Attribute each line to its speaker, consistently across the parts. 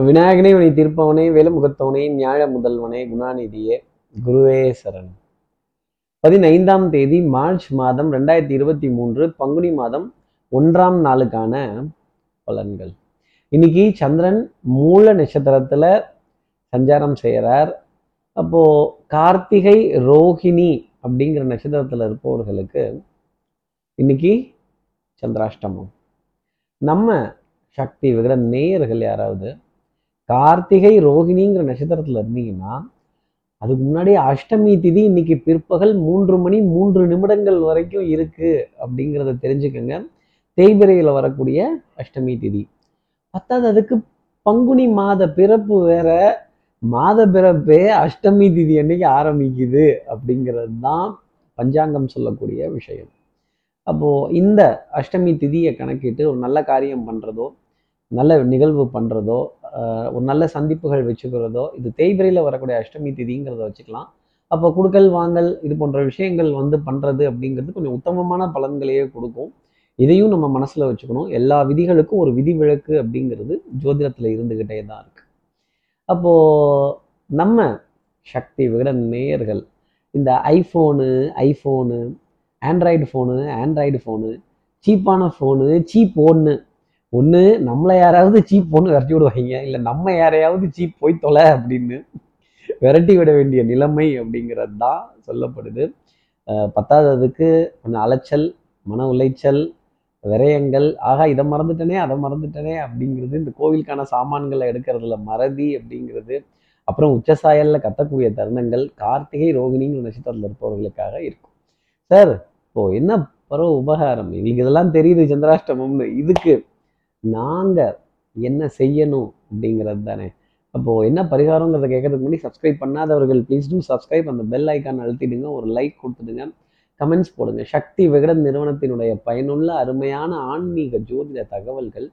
Speaker 1: விநாயகனே வினை தீர்ப்பவனே வேலுமுகத்தவனே ஞாழ முதல்வனே குணாநிதியே குருவே சரண். பதினைந்தாம் தேதி மார்ச் மாதம் ரெண்டாயிரத்தி இருபத்தி மூன்று பங்குனி மாதம் ஒன்றாம் நாளுக்கான பலன்கள். இன்னைக்கு சந்திரன் மூல நட்சத்திரத்துல சஞ்சாரம் செய்கிறார் அப்போ கார்த்திகை ரோஹிணி அப்படிங்கிற நட்சத்திரத்துல இருப்பவர்களுக்கு இன்னைக்கு சந்திராஷ்டமம். நம்ம சக்தி விகிட நேயர்கள் யாராவது கார்த்திகை ரோகிணிங்கிற நட்சத்திரத்துல இருந்தீங்கன்னா அதுக்கு முன்னாடி அஷ்டமி திதி இன்னைக்கு பிற்பகல் மூன்று மணி மூன்று நிமிடங்கள் வரைக்கும் இருக்கு அப்படிங்கிறத தெரிஞ்சுக்கோங்க. தேய்பிரையில் வரக்கூடிய அஷ்டமி திதி. பத்தாவது அதுக்கு பங்குனி மாத பிறப்பு வேற. மாத பிறப்பே அஷ்டமி திதி அன்னைக்கு ஆரம்பிக்குது அப்படிங்கிறது தான் பஞ்சாங்கம் சொல்லக்கூடிய விஷயம். அப்போது இந்த அஷ்டமி திதியை கணக்கிட்டு ஒரு நல்ல காரியம் பண்ணுறதோ நல்ல நிகழ்வு பண்ணுறதோ ஒரு நல்ல சந்திப்புகள் வச்சுக்கிறதோ இது தேய்பிரையில் வரக்கூடிய அஷ்டமி திதிங்கிறத வச்சுக்கலாம். அப்போ கொடுக்கல் வாங்கல் இது போன்ற விஷயங்கள் வந்து பண்ணுறது அப்படிங்கிறது கொஞ்சம் உத்தமமான பலன்களையே கொடுக்கும். இதையும் நம்ம மனசில் வச்சுக்கணும். எல்லா விதிகளுக்கும் ஒரு விதி விலக்கு அப்படிங்கிறது ஜோதிடத்தில் இருந்துக்கிட்டே தான் இருக்கு. அப்போது நம்ம சக்தி விகட நேயர்கள் இந்த iPhone iPhone android phone android phone சீப்பான ஃபோனு சீப் ஒன்று ஒன்று நம்மளை யாராவது சீப் பொண்ணு விரட்டி விடுவாங்க. இல்லை நம்ம யாரையாவது சீப் போய் தொலை அப்படின்னு விரட்டி விட வேண்டிய நிலைமை அப்படிங்கிறது தான் சொல்லப்படுது பத்தாததுக்கு கொஞ்சம் அலைச்சல் மன உளைச்சல் விரயங்கள் ஆகா இதை மறந்துட்டனே அதை மறந்துட்டனே அப்படிங்கிறது இந்த கோவிலுக்கான சாமான்களை எடுக்கிறதுல மறதி அப்படிங்கிறது அப்புறம் உச்சசாயலில் கத்தக்கூடிய தருணங்கள் கார்த்திகை ரோகிணிங்கிற நட்சத்திரத்தில் இருப்பவர்களுக்காக இருக்கும். சார் இப்போ என்ன பரவ உபகாரம்? எங்களுக்கு இதெல்லாம் தெரியுது சந்திராஷ்டமம்னு. இதுக்கு நாங்கள் என்ன செய்யணும் அப்படிங்கிறது தானே. அப்போது என்ன பரிகாரங்கிறத கேட்கறதுக்கு முன்னாடி சப்ஸ்கிரைப் பண்ணாதவர்கள் ப்ளீஸ் டூ சப்ஸ்கிரைப் அந்த பெல் ஐக்கான் அழுத்திடுங்க ஒரு லைக் கொடுத்துடுங்க. கமெண்ட்ஸ் போடுங்க. சக்தி விகடன் நிறுவனத்தினுடைய பயனுள்ள அருமையான ஆன்மீக ஜோதிட தகவல்கள்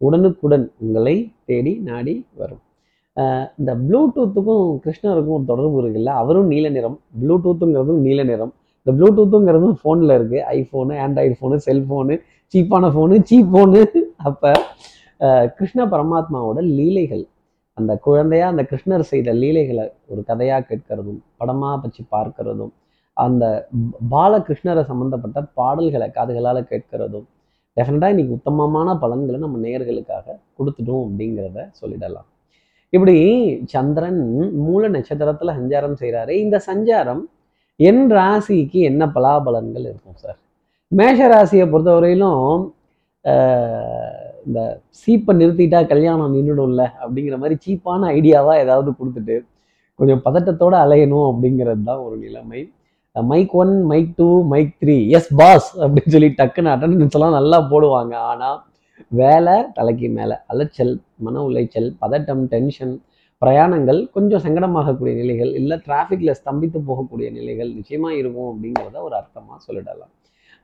Speaker 1: உடனுக்குடன் உங்களை தேடி நாடி வரும். இந்த ப்ளூடூத்துக்கும் கிருஷ்ணருக்கும் ஒரு தொடர்பு இருக்குல்ல அவரும் நீல நிறம். ப்ளூடூத்துங்கிறதும் நீல நிறம். இந்த ப்ளூடூத்துங்கிறதும் ஃபோனில் இருக்குது ஐஃபோனு ஆண்ட்ராய்டு ஃபோனு செல்ஃபோனு சீப்பான ஃபோனு சீப் ஃபோனு அப்போ கிருஷ்ண பரமாத்மாவோட லீலைகள் அந்த குழந்தையா அந்த கிருஷ்ணர் செய்த லீலைகளை ஒரு கதையாக கேட்கறதும் படமாக வச்சு பார்க்கறதும் அந்த பாலகிருஷ்ணரை சம்மந்தப்பட்ட பாடல்களை காதுகளால் கேட்கறதும் டெஃபினட்டாக இன்னைக்கு உத்தமமான பலன்களை நம்ம நேயர்களுக்காக கொடுத்துட்டோம் அப்படிங்கிறத சொல்லிடலாம். இப்படி சந்திரன் மூல நட்சத்திரத்தில் சஞ்சாரம் செய்கிறாரு இந்த சஞ்சாரம் என் ராசிக்கு என்ன பலாபலன்கள் இருக்கும் சார்? மேஷ ராசியை பொறுத்தவரையிலும் இந்த சீப்பை நிறுத்திட்டா கல்யாணம் நின்றுடும்ல அப்படிங்கிற மாதிரி சீப்பான ஐடியாவாக ஏதாவது கொடுத்துட்டு கொஞ்சம் பதட்டத்தோட அலையணும் அப்படிங்கிறது தான் ஒரு நிலைமை. Mic one mic two mic three yes boss அப்படின்னு சொல்லி டக்குன்னு அட்டண்டன்ஸ் எல்லாம் நல்லா போடுவாங்க. ஆனால் வேலை தலைக்கு மேலே. அலைச்சல் மன உளைச்சல் பதட்டம் டென்ஷன் பிரயாணங்கள் கொஞ்சம் சங்கடமாகக்கூடிய நிலைகள் இல்லை டிராஃபிக்கில் ஸ்தம்பித்து போகக்கூடிய நிலைகள் நிச்சயமாக இருக்கும் அப்படிங்கிறத ஒரு அர்த்தமாக சொல்லிடலாம்.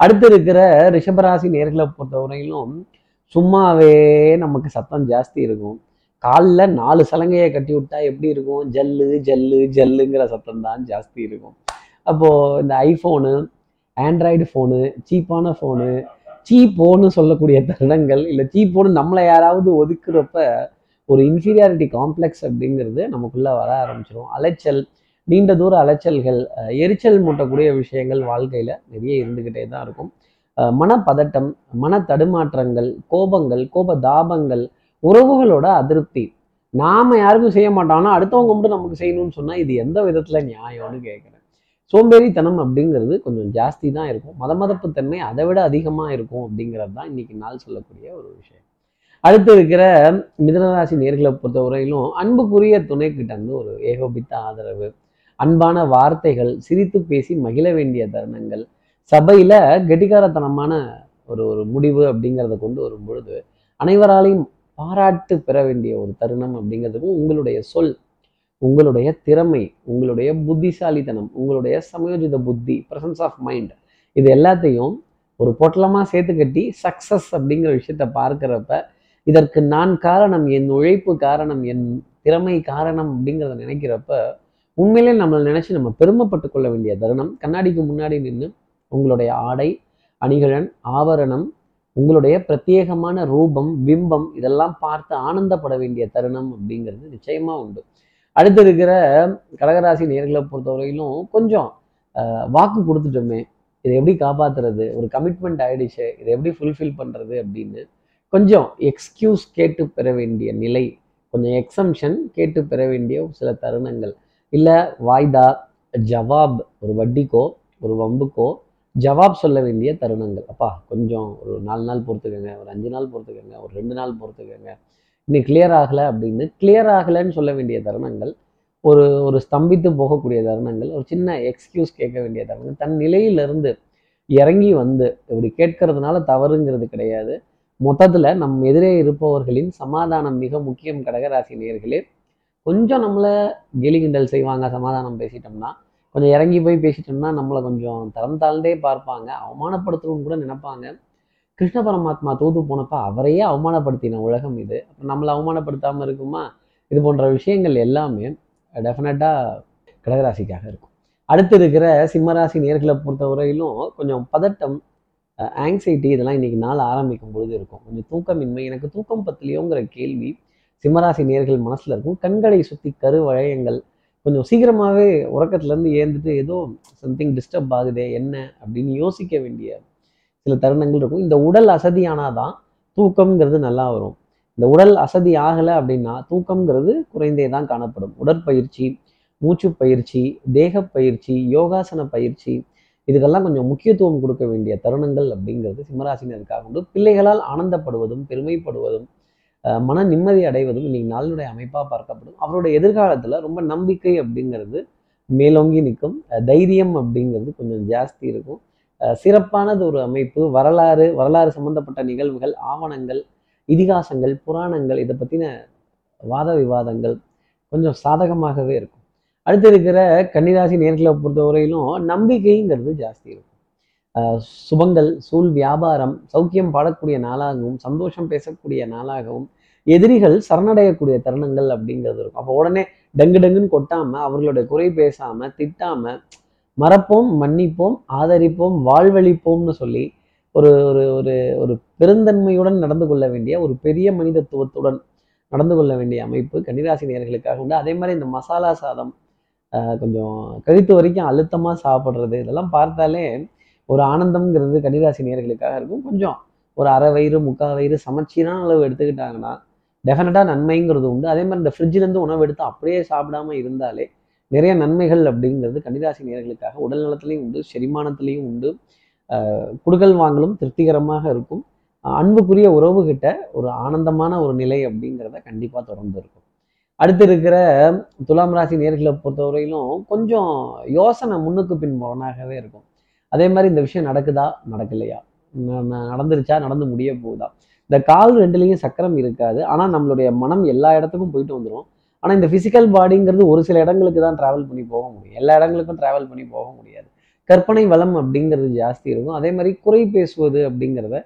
Speaker 1: அடுத்து இருக்கிற ரிஷபராசி நேர்களை பொறுத்தவரையிலும் சும்மாவே நமக்கு சத்தம் ஜாஸ்தி இருக்கும். காலில் நாலு சலங்கையை கட்டி விட்டா எப்படி இருக்கும்? ஜல்லு ஜல்லு ஜல்லுங்கிற சத்தம் தான் ஜாஸ்தி இருக்கும். அப்போது இந்த ஐஃபோனு ஆண்ட்ராய்டு ஃபோனு சீப்பான ஃபோனு சீப்போன்னு சொல்லக்கூடிய தருணங்கள் இல்லை சீப்போன்னு நம்மளை யாராவது ஒதுக்குறப்ப ஒரு இன்ஃபீரியாரிட்டி காம்ப்ளெக்ஸ் அப்படிங்கிறது நமக்குள்ளே வர ஆரம்பிச்சிடும் அலைச்சல் நீண்ட தூர அலைச்சல்கள் அஹ் எரிச்சல் மூட்டக்கூடிய விஷயங்கள் வாழ்க்கையில் நிறைய இருந்துக்கிட்டே தான் இருக்கும். அஹ் மனப்பதட்டம் மன தடுமாற்றங்கள் கோபங்கள் கோப தாபங்கள் உறவுகளோட அதிருப்தி. நாம யாருக்கும் செய்ய மாட்டோம்னா அடுத்தவங்க மட்டும் நமக்கு செய்யணும்னு சொன்னா இது எந்த விதத்துல நியாயம்னு கேட்குறேன் சோம்பேறித்தனம் அப்படிங்கிறது கொஞ்சம் ஜாஸ்தி தான் இருக்கும். மத மதப்பு தன்மை அதை விட அதிகமா இருக்கும் அப்படிங்கிறது தான் இன்னைக்கு நாள் சொல்லக்கூடிய ஒரு விஷயம். அடுத்து இருக்கிற மிதனராசி நேர்களை பொறுத்தவரையிலும் அன்புக்குரிய துணை கிட்ட இருந்து ஒரு ஏகோபித்த ஆதரவு. அன்பான வார்த்தைகள் சிரித்து பேசி மகிழ வேண்டிய தருணங்கள். சபையில கெட்டிக்காரத்தனமான ஒரு ஒரு முடிவு அப்படிங்கிறத கொண்டு வரும் பொழுது அனைவராலையும் பாராட்டு பெற வேண்டிய ஒரு தருணம் அப்படிங்கிறதுக்கும் உங்களுடைய சொல் உங்களுடைய திறமை உங்களுடைய புத்திசாலித்தனம் உங்களுடைய சமயோஜித புத்தி பிரசன்ஸ் ஆஃப் மைண்ட் இது எல்லாத்தையும் ஒரு பொட்டலமாக சேர்த்து கட்டி சக்சஸ் அப்படிங்கிற விஷயத்த பார்க்குறப்ப இதற்கு நான் காரணம் என் உழைப்பு காரணம் என் திறமை காரணம் அப்படிங்கிறத நினைக்கிறப்ப உண்மையிலே நம்மளை நினைச்சு நம்ம பெருமைப்பட்டு கொள்ள வேண்டிய தருணம் கண்ணாடிக்கு முன்னாடி நின்று உங்களுடைய ஆடை அணிகலன் ஆவரணம் உங்களுடைய பிரத்யேகமான ரூபம் பிம்பம் இதெல்லாம் பார்த்து ஆனந்தப்பட வேண்டிய தருணம் அப்படிங்கிறது நிச்சயமா உண்டு. அடுத்து இருக்கிற கடகராசி நேர்களை பொறுத்தவரையிலும் கொஞ்சம் வாக்கு கொடுத்துட்டோமே. இதை எப்படி காப்பாத்துறது? ஒரு கமிட்மெண்ட் ஆயிடுச்சு. இதை எப்படி ஃபுல்ஃபில் பண்றது அப்படின்னு கொஞ்சம் எக்ஸ்கியூஸ் கேட்டு பெற வேண்டிய நிலை கொஞ்சம் எக்ஸம்ஷன் கேட்டு பெற வேண்டிய சில தருணங்கள். இல்லை வாய்தா ஜவாப் ஒரு வட்டிக்கோ ஒரு வம்புக்கோ ஜவாப் சொல்ல வேண்டிய தருணங்கள். அப்பா கொஞ்சம் ஒரு நாலு நாள் பொறுத்துக்கோங்க ஒரு அஞ்சு நாள் பொறுத்துக்கோங்க ஒரு ரெண்டு நாள் பொறுத்துக்கோங்க. இன்னும் கிளியர் ஆகலை அப்படின்னு கிளியர் ஆகலைன்னு சொல்ல வேண்டிய தருணங்கள் ஒரு ஒரு ஸ்தம்பித்து போகக்கூடிய தருணங்கள் ஒரு சின்ன எக்ஸ்கியூஸ் கேட்க வேண்டிய தருணங்கள். தன் நிலையிலிருந்து இறங்கி வந்து இப்படி கேட்கறதுனால தவறுங்கிறது கிடையாது. மொத்தத்தில் நம் எதிரே இருப்பவர்களின் சமாதானம் மிக முக்கியம் கடகராசி நேர்களே கொஞ்சம் நம்மளை கேலி கிண்டல் செய்வாங்க சமாதானம் பேசிட்டோம்னா. கொஞ்சம் இறங்கி போய் பேசிட்டோம்னா நம்மளை கொஞ்சம் தரம் தாழ்ந்தே பார்ப்பாங்க அவமானப்படுத்தணும்னு கூட நினைப்பாங்க. கிருஷ்ண பரமாத்மா தூது போனப்ப அவரையே அவமானப்படுத்தின உலகம் இது. அப்போ நம்மளை அவமானப்படுத்தாமல் இருக்குமா? இது போன்ற விஷயங்கள் எல்லாமே டெஃபினட்டாக கடகராசிக்காக இருக்கும். அடுத்து இருக்கிற சிம்மராசி நேர்களை பொறுத்தவரையிலும் கொஞ்சம் பதட்டம் ஆங்ஸைட்டி இதெல்லாம் இன்னைக்கு நாள் ஆரம்பிக்கும் பொழுது இருக்கும். கொஞ்சம் தூக்கமின்மை எனக்கு தூக்கம் பத்திலையோங்கிற கேள்வி சிம்மராசி நேர்கள் மனசுல இருக்கும். கண்களை சுற்றி கரு வளையங்கள் கொஞ்சம் சீக்கிரமாகவே உறக்கத்துலேருந்து ஏந்துட்டு ஏதோ சம்திங் டிஸ்டர்ப் ஆகுதே என்ன அப்படின்னு யோசிக்க வேண்டிய சில தருணங்கள் இருக்கும். இந்த உடல் அசதியானாதான் தூக்கம்ங்கிறது நல்லா வரும். இந்த உடல் அசதி ஆகலை அப்படின்னா தூக்கம்ங்கிறது குறைந்தே தான் காணப்படும். உடற்பயிற்சி மூச்சு பயிற்சி தேக பயிற்சி யோகாசன பயிற்சி இதுக்கெல்லாம் கொஞ்சம் முக்கியத்துவம் கொடுக்க வேண்டிய தருணங்கள் அப்படிங்கிறது சிம்மராசினருக்காக உண்டு. பிள்ளைகளால் ஆனந்தப்படுவதும் பெருமைப்படுவதும் மன நிம்மதி அடைவதும் இன்னைக்கு நாளினுடைய அமைப்பாக பார்க்கப்படும். அவருடைய எதிர்காலத்தில் ரொம்ப நம்பிக்கை அப்படிங்கிறது மேலோங்கி நிற்கும். தைரியம் அப்படிங்கிறது கொஞ்சம் ஜாஸ்தி இருக்கும். சிறப்பானது ஒரு அமைப்பு. வரலாறு வரலாறு சம்பந்தப்பட்ட நிகழ்வுகள் ஆவணங்கள் இதிகாசங்கள் புராணங்கள் இதை பற்றின வாத விவாதங்கள் கொஞ்சம் சாதகமாகவே இருக்கும். அடுத்து இருக்கிற கன்னிராசி நேர்களை பொறுத்தவரையிலும் நம்பிக்கைங்கிறது ஜாஸ்தி இருக்கும். சுபங்கள் சூழ் வியாபாரம் சௌக்கியம் பாடக்கூடிய நாளாகவும் சந்தோஷம் பேசக்கூடிய நாளாகவும் எதிரிகள் சரணடையக்கூடிய தருணங்கள் அப்படிங்கிறது இருக்கும். அப்போ உடனே டங்கு டங்குன்னு கொட்டாமல் அவர்களுடைய குறை பேசாமல் திட்டாமல் மறப்போம் மன்னிப்போம் ஆதரிப்போம் வாழ்வழிப்போம்னு சொல்லி ஒரு ஒரு ஒரு ஒரு பெருந்தன்மையுடன் நடந்து கொள்ள வேண்டிய ஒரு பெரிய மனிதத்துவத்துடன் நடந்து கொள்ள வேண்டிய அமைப்பு கன்னிராசி நேர்களுக்காக உண்டு. அதே மாதிரி இந்த மசாலா சாதம் கொஞ்சம் கழுத்து வரைக்கும் அழுத்தமாக சாப்பிட்றது இதெல்லாம் பார்த்தாலே ஒரு ஆனந்தம்ங்கிறது கன்னிராசி நேர்களுக்காக இருக்கும். கொஞ்சம் ஒரு அரை வயிறு முக்கால் வயிறு சமச்சீரான அளவு எடுத்துக்கிட்டாங்கன்னா டெஃபினட்டாக நன்மைங்கிறது உண்டு. அதே மாதிரி இந்த ஃப்ரிட்ஜிலேருந்து உணவு எடுத்து அப்படியே சாப்பிடாம இருந்தாலே நிறைய நன்மைகள் அப்படிங்கிறது கன்னிராசி நேர்களுக்காக உடல் நலத்திலையும் உண்டு செரிமானத்திலையும் உண்டு. குடுகல் குடுக்கல் வாங்கலும் திருப்திகரமாக இருக்கும். அன்புக்குரிய உறவுகிட்ட ஒரு ஆனந்தமான ஒரு நிலை அப்படிங்கிறத கண்டிப்பாக தொடர்ந்து இருக்கும். அடுத்து இருக்கிற துலாம் ராசி நேர்களை பொறுத்தவரையிலும் கொஞ்சம் யோசனை முன்னுக்கு பின் முரணாகவே இருக்கும். அதே மாதிரி இந்த விஷயம் நடக்குதா? நடக்கலையா? நடந்துருச்சா? நடந்து முடிய போகுதா? இந்த கால் ரெண்டுலேயும் சக்கரம் இருக்காது. ஆனால் நம்மளுடைய மனம் எல்லா இடத்துக்கும் போயிட்டு வந்துடும் ஆனால் இந்த ஃபிசிக்கல் பாடிங்கிறது ஒரு சில இடங்களுக்கு தான் ட்ராவல் பண்ணி போக முடியும். எல்லா இடங்களுக்கும் ட்ராவல் பண்ணி போக முடியாது. கற்பனை வளம் அப்படிங்கிறது ஜாஸ்தி இருக்கும். அதே மாதிரி குறை பேசுவது அப்படிங்கிறத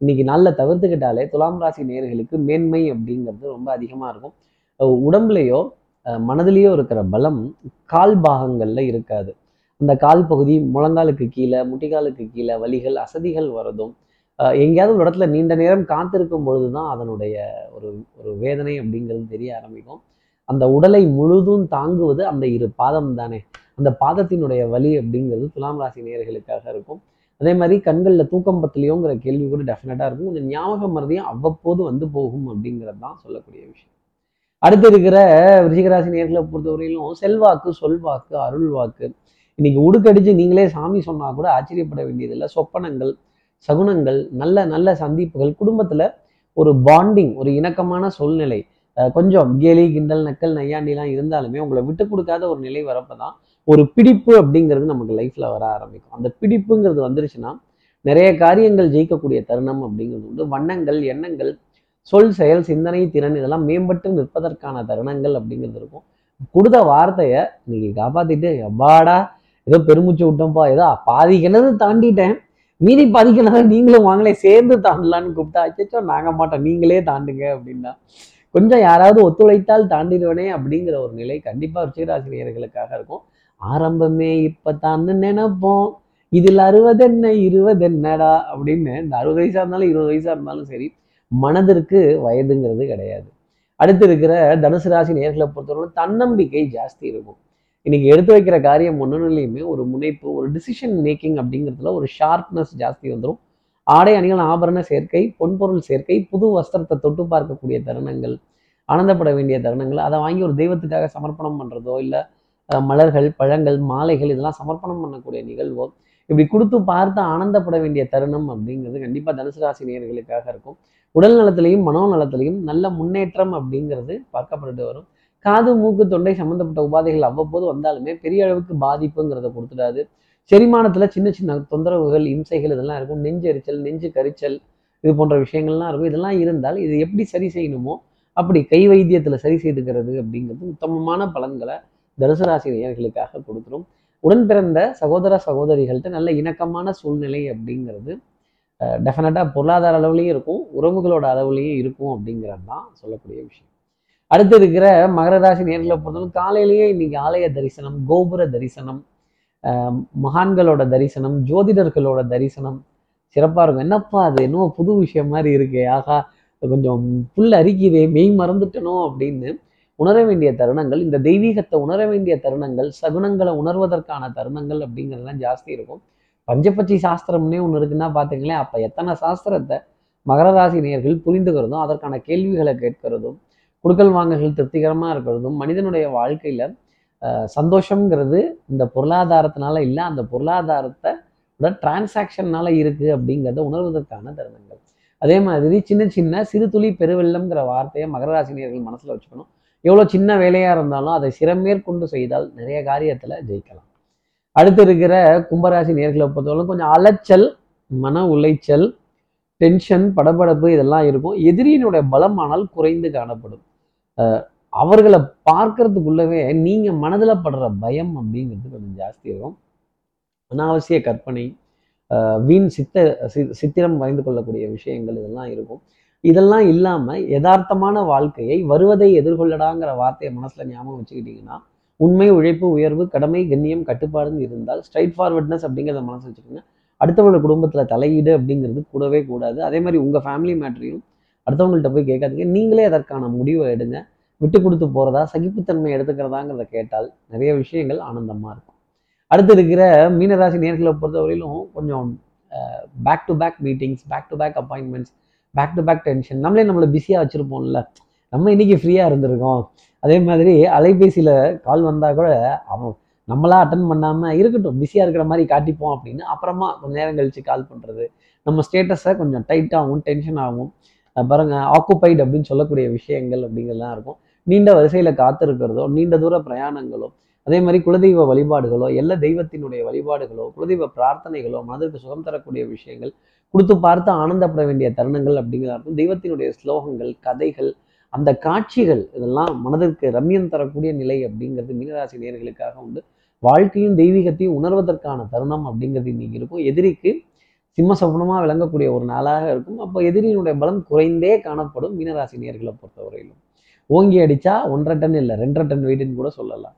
Speaker 1: இன்னைக்கு நாளில் தவிர்த்துக்கிட்டாலே துலாம் ராசி நேர்களுக்கு மேன்மை அப்படிங்கிறது ரொம்ப அதிகமாக இருக்கும். உடம்புலையோ மனதிலேயோ இருக்கிற பலம் கால் பாகங்களில் இருக்காது. அந்த கால் பகுதி முழங்காலுக்கு கீழே முட்டிக்காலுக்கு கீழே வலிகள் அசதிகள் வரதும் அஹ் எங்கேயாவது ஒரு இடத்துல நீண்ட நேரம் காத்திருக்கும் பொழுது தான் அதனுடைய ஒரு ஒரு வேதனை அப்படிங்கிறது தெரிய ஆரம்பிக்கும். அந்த உடலை முழுதும் தாங்குவது அந்த இரு பாதம் தானே. அந்த பாதத்தினுடைய வலி அப்படிங்கிறது துலாம் ராசி நேயர்களுக்காக இருக்கும். அதே மாதிரி கண்களில் தூக்கம் பத்தலையோங்கிற கேள்வி கூட டெஃபினட்டாக இருக்கும். கொஞ்சம் ஞாபக மறதியும் அவ்வப்போது வந்து போகும் அப்படிங்கிறது தான் சொல்லக்கூடிய விஷயம். அடுத்து இருக்கிற விருச்சிகராசி நேர்களை பொறுத்தவரையிலும் செல்வாக்கு சொல்வாக்கு அருள்வாக்கு இன்னைக்கு உடுக்கடிச்சு நீங்களே சாமி சொன்னா கூட ஆச்சரியப்பட வேண்டியதில்லை. சொப்பனங்கள் சகுனங்கள் நல்ல நல்ல சந்திப்புகள் குடும்பத்துல ஒரு பாண்டிங் ஒரு இணக்கமான சூழ்நிலை. கொஞ்சம் கேலி கிண்டல் நக்கல் நையாண்டிலாம் இருந்தாலுமே உங்களை விட்டு கொடுக்காத ஒரு நிலை வரப்பதான் ஒரு பிடிப்பு அப்படிங்கிறது நமக்கு லைஃப்ல வர ஆரம்பிக்கும். அந்த பிடிப்புங்கிறது வந்துருச்சுன்னா நிறைய காரியங்கள் ஜெயிக்கக்கூடிய தருணம் அப்படிங்கிறது உண்டு. வண்ணங்கள் எண்ணங்கள் சொல் செயல் சிந்தனை திறன் இதெல்லாம் மேம்பட்டு நிற்பதற்கான தருணங்கள் அப்படிங்கிறது இருக்கும். கொடுத்த வார்த்தையை இன்னைக்கு காப்பாத்திட்டு எப்பாடா ஏதோ பெருமூச்சு விட்டோம்ப்பா. ஏதோ பாதி கிணறு தாண்டிட்டேன். மீதி பாதி கிணறு நீங்களும் வாங்களே சேர்ந்து தாண்டலான்னு கூப்பிட்டா அச்சோ நாங்க மாட்டோம். நீங்களே தாண்டுங்க அப்படின்னா. கொஞ்சம் யாராவது ஒத்துழைத்தால் தாண்டிடுவனே அப்படிங்கிற ஒரு நிலை கண்டிப்பா ருச்சிகராசினியர்களுக்காக இருக்கும். ஆரம்பமே இப்பத்தான்னு நினைப்போம். இதில் அறுபது என்ன இருபது என்னடா அப்படின்னு இந்த அறுபது வயசா இருந்தாலும் இருபது வயசா இருந்தாலும் சரி மனதிற்கு வயதுங்கிறது கிடையாது. அடுத்து இருக்கிற தனுசு ராசி நேர்களை பொறுத்தவரை தன்னம்பிக்கை ஜாஸ்தி இருக்கும். இன்னைக்கு எடுத்து வைக்கிற காரியம் ஒன்றுலையுமே ஒரு முனைப்பு ஒரு டிசிஷன் மேக்கிங் அப்படிங்கிறதுல ஒரு ஷார்ப்னஸ் ஜாஸ்தி வந்துடும் ஆடை அணிகள் ஆபரண சேர்க்கை பொன்பொருள் சேர்க்கை புது வஸ்திரத்தை தொட்டு பார்க்கக்கூடிய தருணங்கள் ஆனந்தப்பட வேண்டிய தருணங்கள் அதை வாங்கி ஒரு தெய்வத்துக்காக சமர்ப்பணம் பண்ணுறதோ இல்லை மலர்கள் பழங்கள் மாலைகள் இதெல்லாம் சமர்ப்பணம் பண்ணக்கூடிய நிகழ்வோ இப்படி கொடுத்து பார்த்து ஆனந்தப்பட வேண்டிய தருணம் அப்படிங்கிறது கண்டிப்பாக தனுசு ராசி நேர்களுக்காக இருக்கும். உடல் நலத்திலையும் மனோநலத்திலையும் நல்ல முன்னேற்றம் அப்படிங்கிறது பார்க்கப்பட்டு வரும். காது மூக்கு தொண்டை சம்மந்தப்பட்ட உபாதைகள் அவ்வப்போது வந்தாலுமே பெரிய அளவுக்கு பாதிப்புங்கிறத கொடுத்துடாது. செரிமானத்தில் சின்ன சின்ன தொந்தரவுகள் இம்சைகள் இதெல்லாம் இருக்கும். நெஞ்செரிச்சல் நெஞ்சு கரிச்சல் இது போன்ற விஷயங்கள்லாம் இருக்கும். இதெல்லாம் இருந்தால் இது எப்படி சரி செய்யணுமோ அப்படி கை வைத்தியத்தில் சரி செய்துக்கிறது அப்படிங்கிறது உத்தமமான பலன்களை தனுசராசி நேயர்களுக்காக கொடுத்துரும் உடன் பிறந்த சகோதர சகோதரிகள்கிட்ட நல்ல இணக்கமான சூழ்நிலை அப்படிங்கிறது டெஃபினட்டாக பொருளாதார அளவுலேயும் இருக்கும். உறவுகளோட அளவுலேயும் இருக்கும் அப்படிங்கிறது தான் சொல்லக்கூடிய விஷயம். அடுத்து இருக்கிற மகர ராசி நேர்களை பொறுத்தவரை காலையிலேயே இன்னைக்கு ஆலய தரிசனம் கோபுர தரிசனம் மகான்களோட தரிசனம் ஜோதிடர்களோட தரிசனம். சிறப்பாக இருக்கும். என்னப்பா அது? என்னவோ புது விஷயம் மாதிரி இருக்கு. ஆகா கொஞ்சம் புல் அரிக்குதே. மெய் மறந்துட்டனோ அப்படின்னு உணர வேண்டிய தருணங்கள் இந்த தெய்வீகத்தை உணர வேண்டிய தருணங்கள் சகுனங்களை உணர்வதற்கான தருணங்கள் அப்படிங்கிறதுலாம் ஜாஸ்தி இருக்கும். பஞ்சபட்சி சாஸ்திரம்னே ஒன்று இருக்குன்னா பார்த்துங்களேன் அப்போ எத்தனை சாஸ்திரத்தை மகர ராசி நேர்கள் புரிந்துக்கிறதும் அதற்கான கேள்விகளை கேட்கிறதும் குடுக்கல் வாங்கல்கள் திருப்திகரமாக இருக்கிறதும் மனிதனுடைய வாழ்க்கையில் சந்தோஷங்கிறது இந்த பொருளாதாரத்தினால இல்லை அந்த பொருளாதாரத்தை டிரான்சாக்ஷன்னால இருக்குது அப்படிங்கிறத உணர்வதற்கான தருணங்கள். அதே மாதிரி சின்ன சின்ன சிறு துளி பெருவெள்ளம்ங்கிற வார்த்தையை மகர ராசினியர்கள் மனசில் வச்சுக்கணும். எவ்வளோ சின்ன வேலையாக இருந்தாலும் அதை சிறமேற்கொண்டு செய்தால் நிறைய காரியத்தில் ஜெயிக்கலாம். அடுத்து இருக்கிற கும்பராசி நேர்களை பொறுத்தவரை கொஞ்சம் அலைச்சல் மன உளைச்சல் டென்ஷன் படபடப்பு இதெல்லாம் இருக்கும். எதிரியினுடைய பலமானால் குறைந்து காணப்படும். அவர்களை பார்க்கறதுக்குள்ளவே நீங்க மனதில் படுற பயம் அப்படிங்கிறது கொஞ்சம் ஜாஸ்தி இருக்கும் அனாவசிய கற்பனை வீண் சித்த சித்திரம் வரைந்து கொள்ளக்கூடிய விஷயங்கள் இதெல்லாம் இருக்கும். இதெல்லாம் இல்லாமல் யதார்த்தமான வாழ்க்கையை வருவதை எதிர்கொள்ளடாங்கிற வார்த்தையை மனசில் ஞாபகம் வச்சுக்கிட்டிங்கன்னா உண்மை உழைப்பு உயர்வு கடமை கண்ணியம் கட்டுப்பாடுன்னு இருந்தால் ஸ்ட்ரைட் ஃபார்வர்ட்னஸ் அப்படிங்கிறத மனசு வச்சுக்கோங்க அடுத்தவங்களோட குடும்பத்தில் தலையீடு அப்படிங்கிறது கூடவே கூடாது. அதே மாதிரி உங்கள் ஃபேமிலி மேட்ரையும் அடுத்தவங்கள்ட்ட போய் கேட்காதீங்க. நீங்களே அதற்கான முடிவை எடுங்க. விட்டு கொடுத்து போகிறதா சகிப்புத்தன்மை எடுத்துக்கிறதாங்கிறத கேட்டால் நிறைய விஷயங்கள் ஆனந்தமாக இருக்கும். அடுத்து இருக்கிற மீனராசி நேர்களை பொறுத்தவரையிலும் கொஞ்சம் back to back meetings back to back appointments back to back tension நம்மளே நம்மளை பிஸியாக வச்சுருப்போம்ல. நம்ம இன்னைக்கு ஃப்ரீயாக இருந்திருக்கோம். அதே மாதிரி அலைபேசியில் கால் வந்தால் கூட அவன் நம்மளா அட்டன் பண்ணாமல் இருக்கட்டும். பிஸியாக இருக்கிற மாதிரி காட்டிப்போம் அப்படின்னு அப்புறமா கொஞ்சம் நேரம் கழித்து கால் பண்ணுறது நம்ம ஸ்டேட்டஸை கொஞ்சம் டைட்டாகவும் டென்ஷன் ஆகும். பாருங்க ஆக்குப்பைட் அப்படின்னு சொல்லக்கூடிய விஷயங்கள் அப்படிங்கிறதுலாம் இருக்கும். நீண்ட வரிசையில் காத்திருக்கிறதோ நீண்ட தூர பிரயாணங்களோ அதே மாதிரி குலதெய்வ வழிபாடுகளோ எல்லா தெய்வத்தினுடைய வழிபாடுகளோ குலதெய்வ பிரார்த்தனைகளோ மனதிற்கு சுகம் தரக்கூடிய விஷயங்கள் கொடுத்து பார்த்து ஆனந்தப்பட வேண்டிய தருணங்கள் அப்படிங்கிறதா இருக்கும். தெய்வத்தினுடைய ஸ்லோகங்கள் கதைகள் அந்த காட்சிகள் இதெல்லாம் மனதிற்கு ரம்யம் தரக்கூடிய நிலை அப்படிங்கிறது மீனராசி நேர்களுக்காக உண்டு. வாழ்க்கையும் தெய்வீகத்தையும் உணர்வதற்கான தருணம் அப்படிங்கிறது இன்னைக்கு இருக்கும். எதிரிக்கு சிம்ம சகுனமாக விளங்கக்கூடிய ஒரு நாளாக இருக்கும். அப்போ எதிரியினுடைய பலம் குறைந்தே காணப்படும் மீனராசி நேர்களை பொறுத்தவரையிலும். ஓங்கி அடித்தா ஒன்றரை டன் இல்லை ரெண்டரை டன் வெயிட்டுன்னு கூட சொல்லலாம்.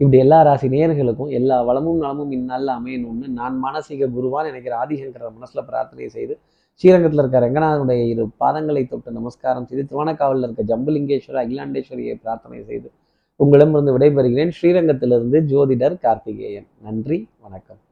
Speaker 1: இப்படி எல்லா ராசி நேர்களுக்கும் எல்லா வளமும் நலமும் இந்நாளில் அமையணும்னு நான் மானசீக குருவான் நினைக்கிற ஆதிசங்கர மனசில் பிரார்த்தனை செய்து ஸ்ரீரங்கத்தில் இருக்க ரங்கநாதனுடைய இரு பாதங்களை தொட்டு நமஸ்காரம் செய்து திருவானக்காவலில் இருக்க ஜம்புலிங்கேஸ்வரர் அகிலாண்டேஸ்வரியை பிரார்த்தனை செய்து உங்களிடமிருந்து விடைபெறுகிறேன். ஸ்ரீரங்கத்திலிருந்து ஜோதிடர் கார்த்திகேயன். நன்றி வணக்கம்.